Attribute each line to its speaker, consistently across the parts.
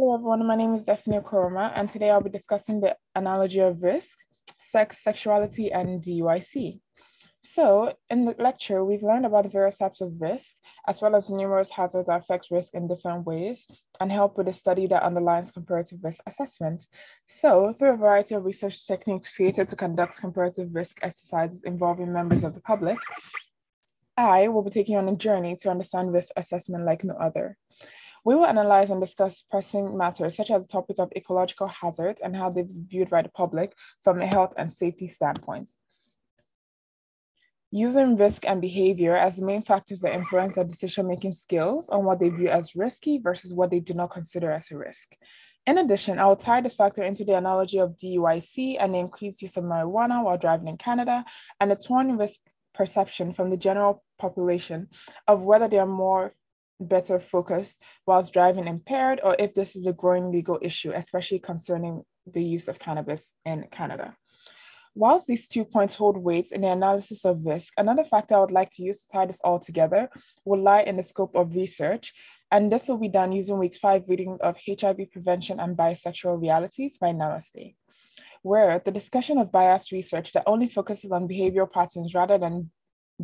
Speaker 1: Hello, everyone. My name is Destiny Okoroma, and today I'll be discussing the analogy of risk, sex, sexuality, and DUIC. So, in the lecture, we've learned about the various types of risk, as well as numerous hazards that affect risk in different ways, and help with a study that underlines comparative risk assessment. So, through a variety of research techniques created to conduct comparative risk exercises involving members of the public, I will be taking on a journey to understand risk assessment like no other. We will analyze and discuss pressing matters such as the topic of ecological hazards and how they're viewed by the public from a health and safety standpoint. Using risk and behavior as the main factors that influence their decision-making skills on what they view as risky versus what they do not consider as a risk. In addition, I will tie this factor into the analogy of DUIC and the increased use of marijuana while driving in Canada and the torn risk perception from the general population of whether they are more better focused whilst driving impaired or if this is a growing legal issue, especially concerning the use of cannabis in Canada. Whilst these two points hold weight in the analysis of risk, another factor I would like to use to tie this all together will lie in the scope of research, and this will be done using week five reading of HIV prevention and bisexual realities by Namaste, where the discussion of biased research that only focuses on behavioral patterns rather than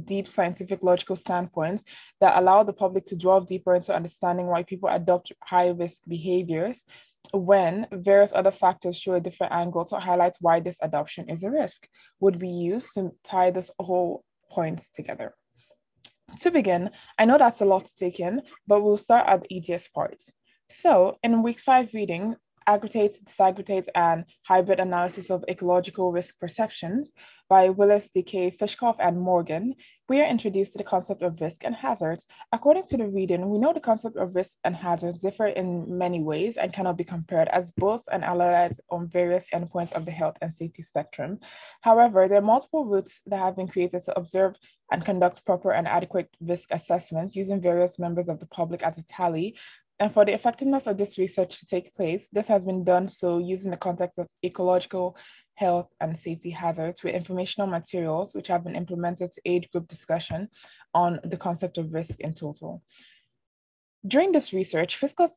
Speaker 1: deep scientific logical standpoints that allow the public to delve deeper into understanding why people adopt high risk behaviors when various other factors show a different angle to highlight why this adoption is a risk would be used to tie this whole points together. To begin, I know that's a lot to take in, but we'll start at the easiest part. So in week five reading, aggregate, disaggregate, and hybrid analysis of ecological risk perceptions by Willis, DeKay, Fischhoff, and Morgan, we are introduced to the concept of risk and hazards. According to the reading, we know the concept of risk and hazards differ in many ways and cannot be compared as both and allied on various endpoints of the health and safety spectrum. However, there are multiple routes that have been created to observe and conduct proper and adequate risk assessments using various members of the public as a tally and for the effectiveness of this research to take place, this has been done so using the context of ecological health and safety hazards with informational materials which have been implemented to aid group discussion on the concept of risk in total. During this research, Fiscal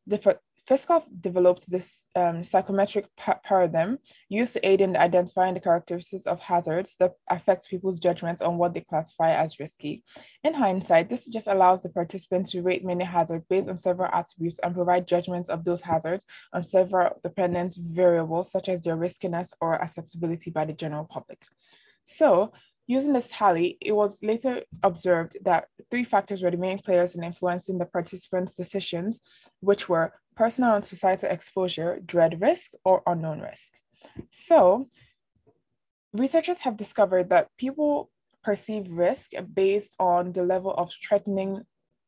Speaker 1: Fischhoff developed this um, psychometric pa- paradigm used to aid in identifying the characteristics of hazards that affect people's judgments on what they classify as risky. In hindsight, this just allows the participants to rate many hazards based on several attributes and provide judgments of those hazards on several dependent variables, such as their riskiness or acceptability by the general public. So, Using this tally, it was later observed that three factors were the main players in influencing the participants' decisions, which were personal and societal exposure, dread risk, or unknown risk. So, researchers have discovered that people perceive risk based on the level of threatening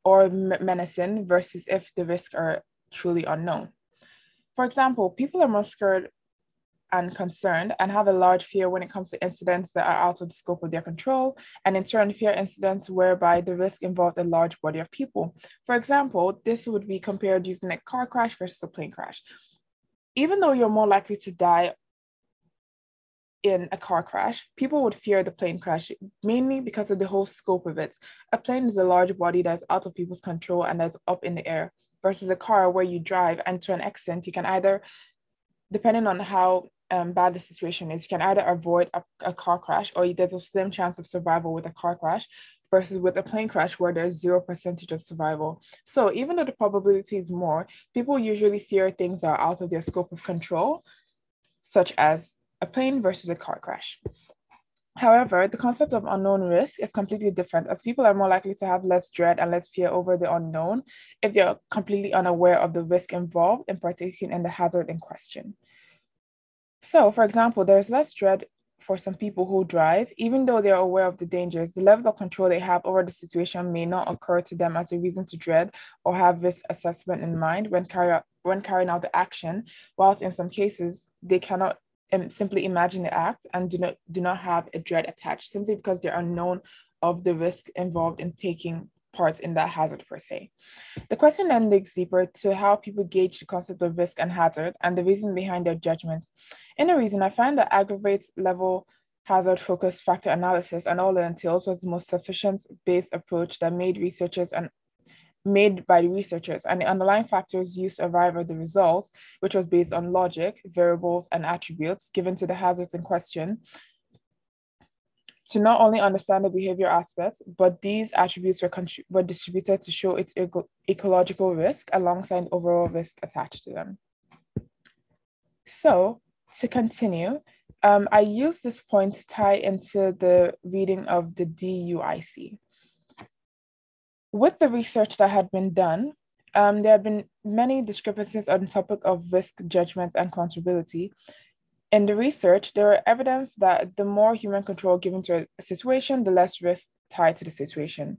Speaker 1: or menacing versus if the risks are truly unknown. For example, people are more scared and concerned and have a large fear when it comes to incidents that are out of the scope of their control, and in turn, fear incidents whereby the risk involves a large body of people. For example, this would be compared using a car crash versus a plane crash. Even though you're more likely to die in a car crash, people would fear the plane crash mainly because of the whole scope of it. A plane is a large body that's out of people's control and that's up in the air versus a car where you drive and to an extent you can either depending on how um, bad the situation is, you can either avoid a, a car crash or there's a slim chance of survival with a car crash versus with a plane crash where there's zero percentage of survival. So even though the probability is more, people usually fear things that are out of their scope of control, such as a plane versus a car crash. However, the concept of unknown risk is completely different as people are more likely to have less dread and less fear over the unknown if they're completely unaware of the risk involved in partaking in the hazard in question. So, for example, there's less dread for some people who drive, even though they're aware of the dangers, the level of control they have over the situation may not occur to them as a reason to dread or have risk assessment in mind when, carry out, when carrying out the action, whilst in some cases they cannot simply imagine the act and do not do not have a dread attached simply because they're unknown of the risk involved in taking parts in that hazard per se. The question then digs deeper to how people gauge the concept of risk and hazard and the reason behind their judgments. In a reason, I find that aggregate level hazard focused factor analysis and all it entails was the most sufficient based approach that made researchers and made by the researchers and the underlying factors used to arrive at the results, which was based on logic, variables, and attributes given to the hazards in question, to not only understand the behavior aspects, but these attributes were, were distributed to show its eco ecological risk alongside overall risk attached to them. So to continue, um, I use this point to tie into the reading of the DUIC. With the research that had been done, um, there have been many discrepancies on the topic of risk judgment and accountability. In the research, there are evidence that the more human control given to a situation, the less risk tied to the situation.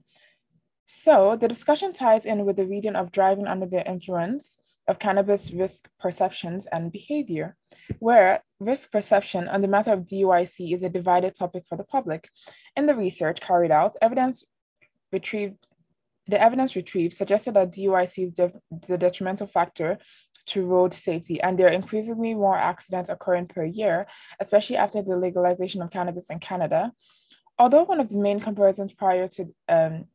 Speaker 1: So the discussion ties in with the reading of driving under the influence of cannabis risk perceptions and behavior, where risk perception on the matter of DUIC is a divided topic for the public. In the research carried out, evidence retrieved the evidence retrieved suggested that DUIC is de- the detrimental factor to road safety, and there are increasingly more accidents occurring per year, especially after the legalization of cannabis in Canada. Although one of the main comparisons prior to um,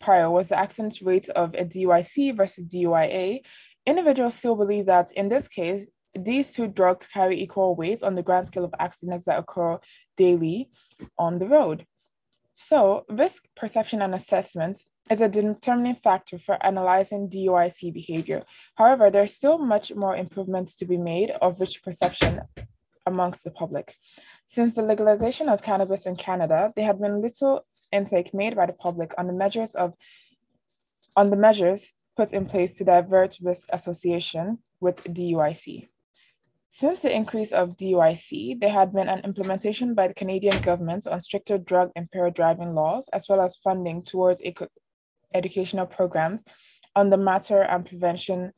Speaker 1: prior was the accident rate of a DUIC versus DUIA, individuals still believe that in this case, these two drugs carry equal weight on the grand scale of accidents that occur daily on the road. So, risk perception and assessment is a determining factor for analyzing DUIC behavior. However, there's still much more improvements to be made of risk perception amongst the public. Since the legalization of cannabis in Canada, there had been little intake made by the public on the measures of on the measures put in place to divert risk association with DUIC. Since the increase of DUIC, there had been an implementation by the Canadian government on stricter drug impaired driving laws, as well as funding towards educational programs on the matter and prevention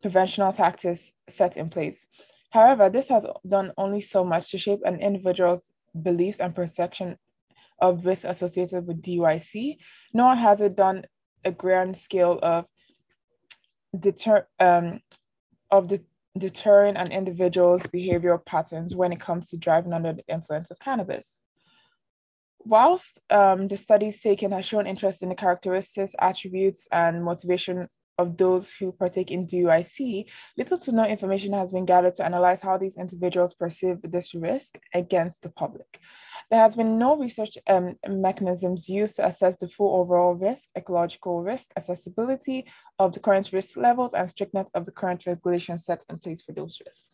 Speaker 1: preventional tactics set in place. However, this has done only so much to shape an individual's beliefs and perception of risk associated with DUIC, nor has it done a grand scale of deter um, of the deterring an individual's behavioral patterns when it comes to driving under the influence of cannabis. Whilst um, the studies taken has shown interest in the characteristics, attributes, and motivation of those who partake in DUIC, little to no information has been gathered to analyze how these individuals perceive this risk against the public. There has been no research um, mechanisms used to assess the full overall risk, ecological risk, accessibility of the current risk levels, and strictness of the current regulations set in place for those risks.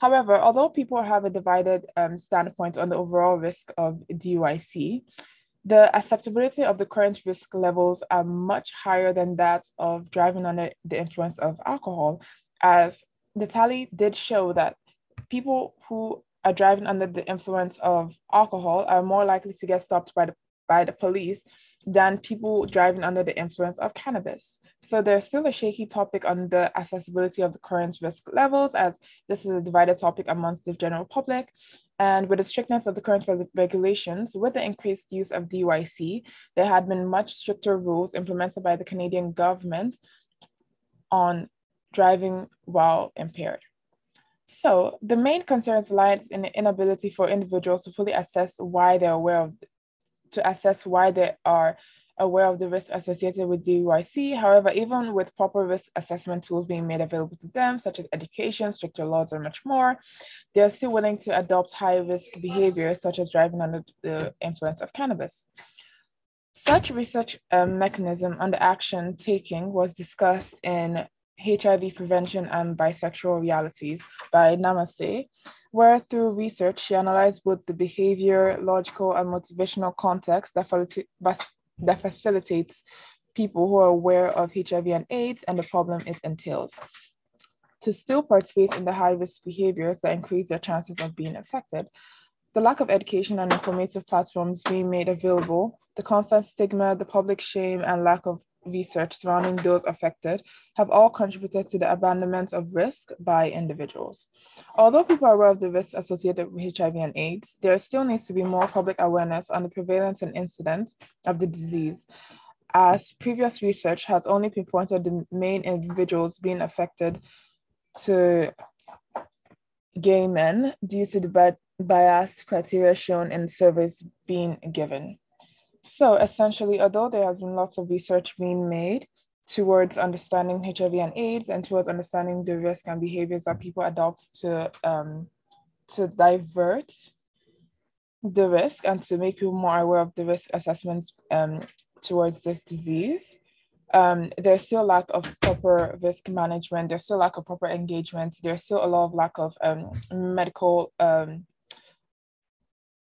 Speaker 1: However, although people have a divided um, standpoint on the overall risk of DUIC, the acceptability of the current risk levels are much higher than that of driving under the influence of alcohol, as the tally did show that people who are driving under the influence of alcohol are more likely to get stopped by the by the police than people driving under the influence of cannabis. So there's still a shaky topic on the accessibility of the current risk levels, as this is a divided topic amongst the general public. And with the strictness of the current regulations, with the increased use of DUIC, there had been much stricter rules implemented by the Canadian government on driving while impaired. So the main concerns lies in the inability for individuals to fully assess why they're aware of, to assess why they are aware of the risks associated with DUIC. However, even with proper risk assessment tools being made available to them, such as education, stricter laws, and much more, they're still willing to adopt high risk behaviors, such as driving under the influence of cannabis. Such research um, mechanism under action taking was discussed in HIV Prevention and Bisexual Realities by Namaste, where through research she analyzed both the behavior, logical, and motivational context that, that facilitates people who are aware of HIV and AIDS and the problem it entails to still participate in the high risk behaviors that increase their chances of being affected. The lack of education and informative platforms being made available, the constant stigma, the public shame, and lack of research surrounding those affected have all contributed to the abandonment of risk by individuals. Although people are aware of the risks associated with HIV and AIDS, there still needs to be more public awareness on the prevalence and incidence of the disease, as previous research has only pinpointed the main individuals being affected to gay men due to the bias criteria shown in surveys being given. So essentially, although there has been lots of research being made towards understanding HIV and AIDS and towards understanding the risk and behaviors that people adopt to um, to divert the risk and to make people more aware of the risk assessment um, towards this disease. Um, there's still a lack of proper risk management. There's still lack of proper engagement. There's still a lot of lack of um, medical um,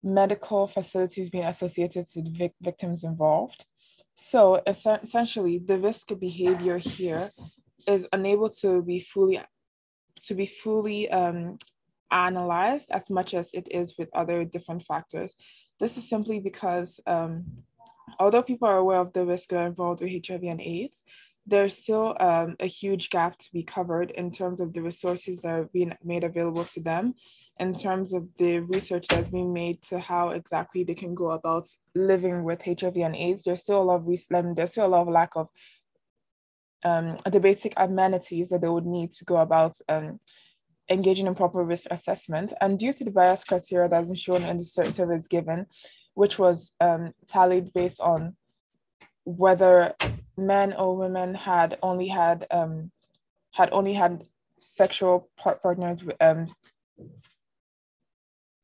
Speaker 1: medical facilities being associated to the vic- victims involved. So essentially, the risk behavior here is unable to be fully to be fully um, analyzed as much as it is with other different factors. This is simply because um, although people are aware of the risk involved with HIV and AIDS, there's still um, a huge gap to be covered in terms of the resources that are being made available to them, in terms of the research that's being made to how exactly they can go about living with HIV and AIDS. There's still a lot of um, there's still a lot of lack of um, the basic amenities that they would need to go about um, engaging in proper risk assessment. And due to the bias criteria that's been shown in the surveys given, which was um, tallied based on whether men or women had only had um, had only had sexual partners um,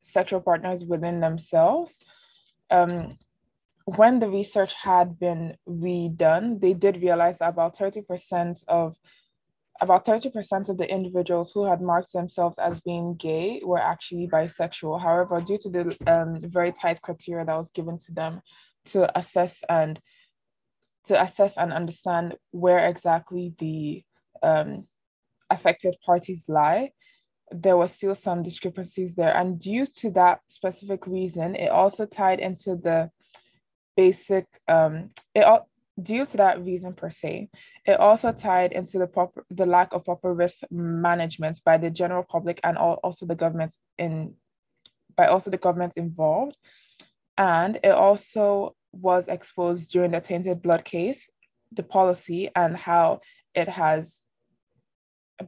Speaker 1: sexual partners within themselves. Um, when the research had been redone, they did realize that about 30% of about 30% of the individuals who had marked themselves as being gay were actually bisexual. However, due to the um, very tight criteria that was given to them to assess and to assess and understand where exactly the um, affected parties lie, there was still some discrepancies there. And due to that specific reason, it also tied into the basic, um, it all, due to that reason per se, it also tied into the proper the lack of proper risk management by the general public and all, also the government in by also the government involved. And it also was exposed during the tainted blood case, the policy and how it has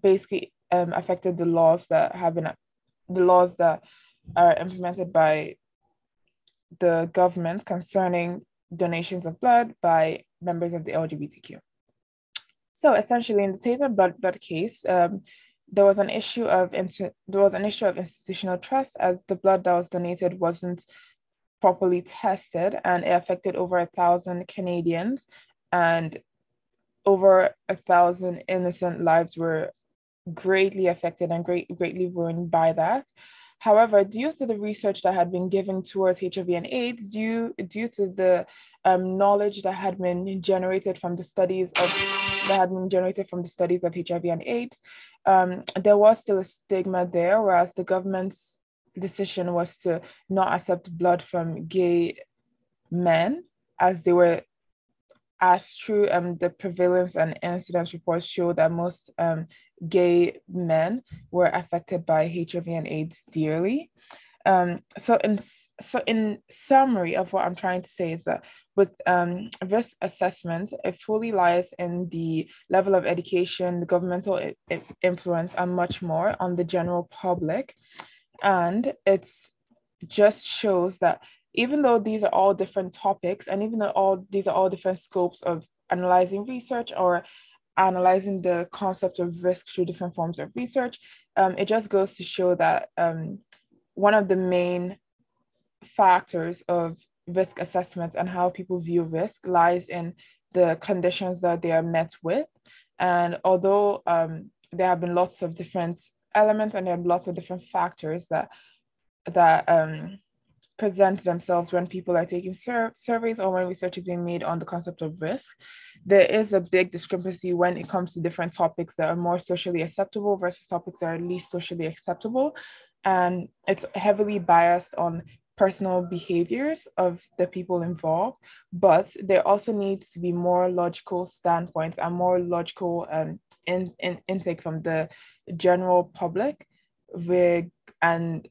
Speaker 1: basically um, affected the laws that have been the laws that are implemented by the government concerning donations of blood by members of the LGBTQ. So essentially, in the tainted blood blood case, um, there was an issue of there was an issue of institutional trust as the blood that was donated wasn't properly tested and it affected over a thousand Canadians and over a thousand innocent lives were greatly affected and great, greatly ruined by that. However, due to the research that had been given towards HIV and AIDS, due, due to the um, knowledge that had been generated from the studies of that had been generated from the studies of HIV and AIDS, um, there was still a stigma there, whereas the government's decision was to not accept blood from gay men as they were as true um, the prevalence and incidence reports show that most um, gay men were affected by HIV and AIDS dearly. Um, so in so in summary of what I'm trying to say is that with um, risk assessment, it fully lies in the level of education, the governmental I- influence, and much more on the general public, and it's just shows that even though these are all different topics, and even though all these are all different scopes of analyzing research or analyzing the concept of risk through different forms of research, um, it just goes to show that um, one of the main factors of risk assessment and how people view risk lies in the conditions that they are met with. And although um, there have been lots of different elements and there are lots of different factors that that um, present themselves when people are taking sur- surveys or when research is being made on the concept of risk. There is a big discrepancy when it comes to different topics that are more socially acceptable versus topics that are least socially acceptable. And it's heavily biased on personal behaviors of the people involved, but there also needs to be more logical standpoints and more logical um, in, in intake from the general public with and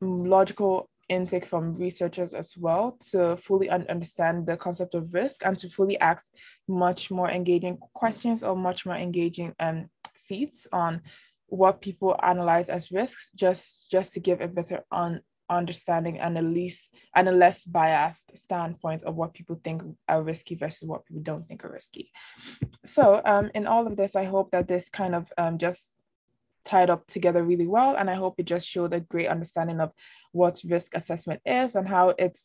Speaker 1: logical intake from researchers as well to fully un- understand the concept of risk and to fully ask much more engaging questions or much more engaging um, feats on what people analyze as risks just just to give a better un- understanding and a least and a less biased standpoint of what people think are risky versus what people don't think are risky. So um, in all of this, I hope that this kind of um, just tied up together really well. And I hope it just showed a great understanding of what risk assessment is and how it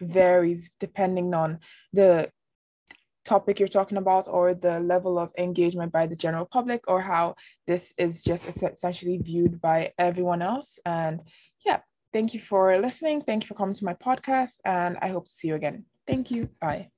Speaker 1: varies depending on the topic you're talking about or the level of engagement by the general public or how this is just essentially viewed by everyone else. And yeah, thank you for listening. Thank you for coming to my podcast. And I hope to see you again. Thank you. Bye.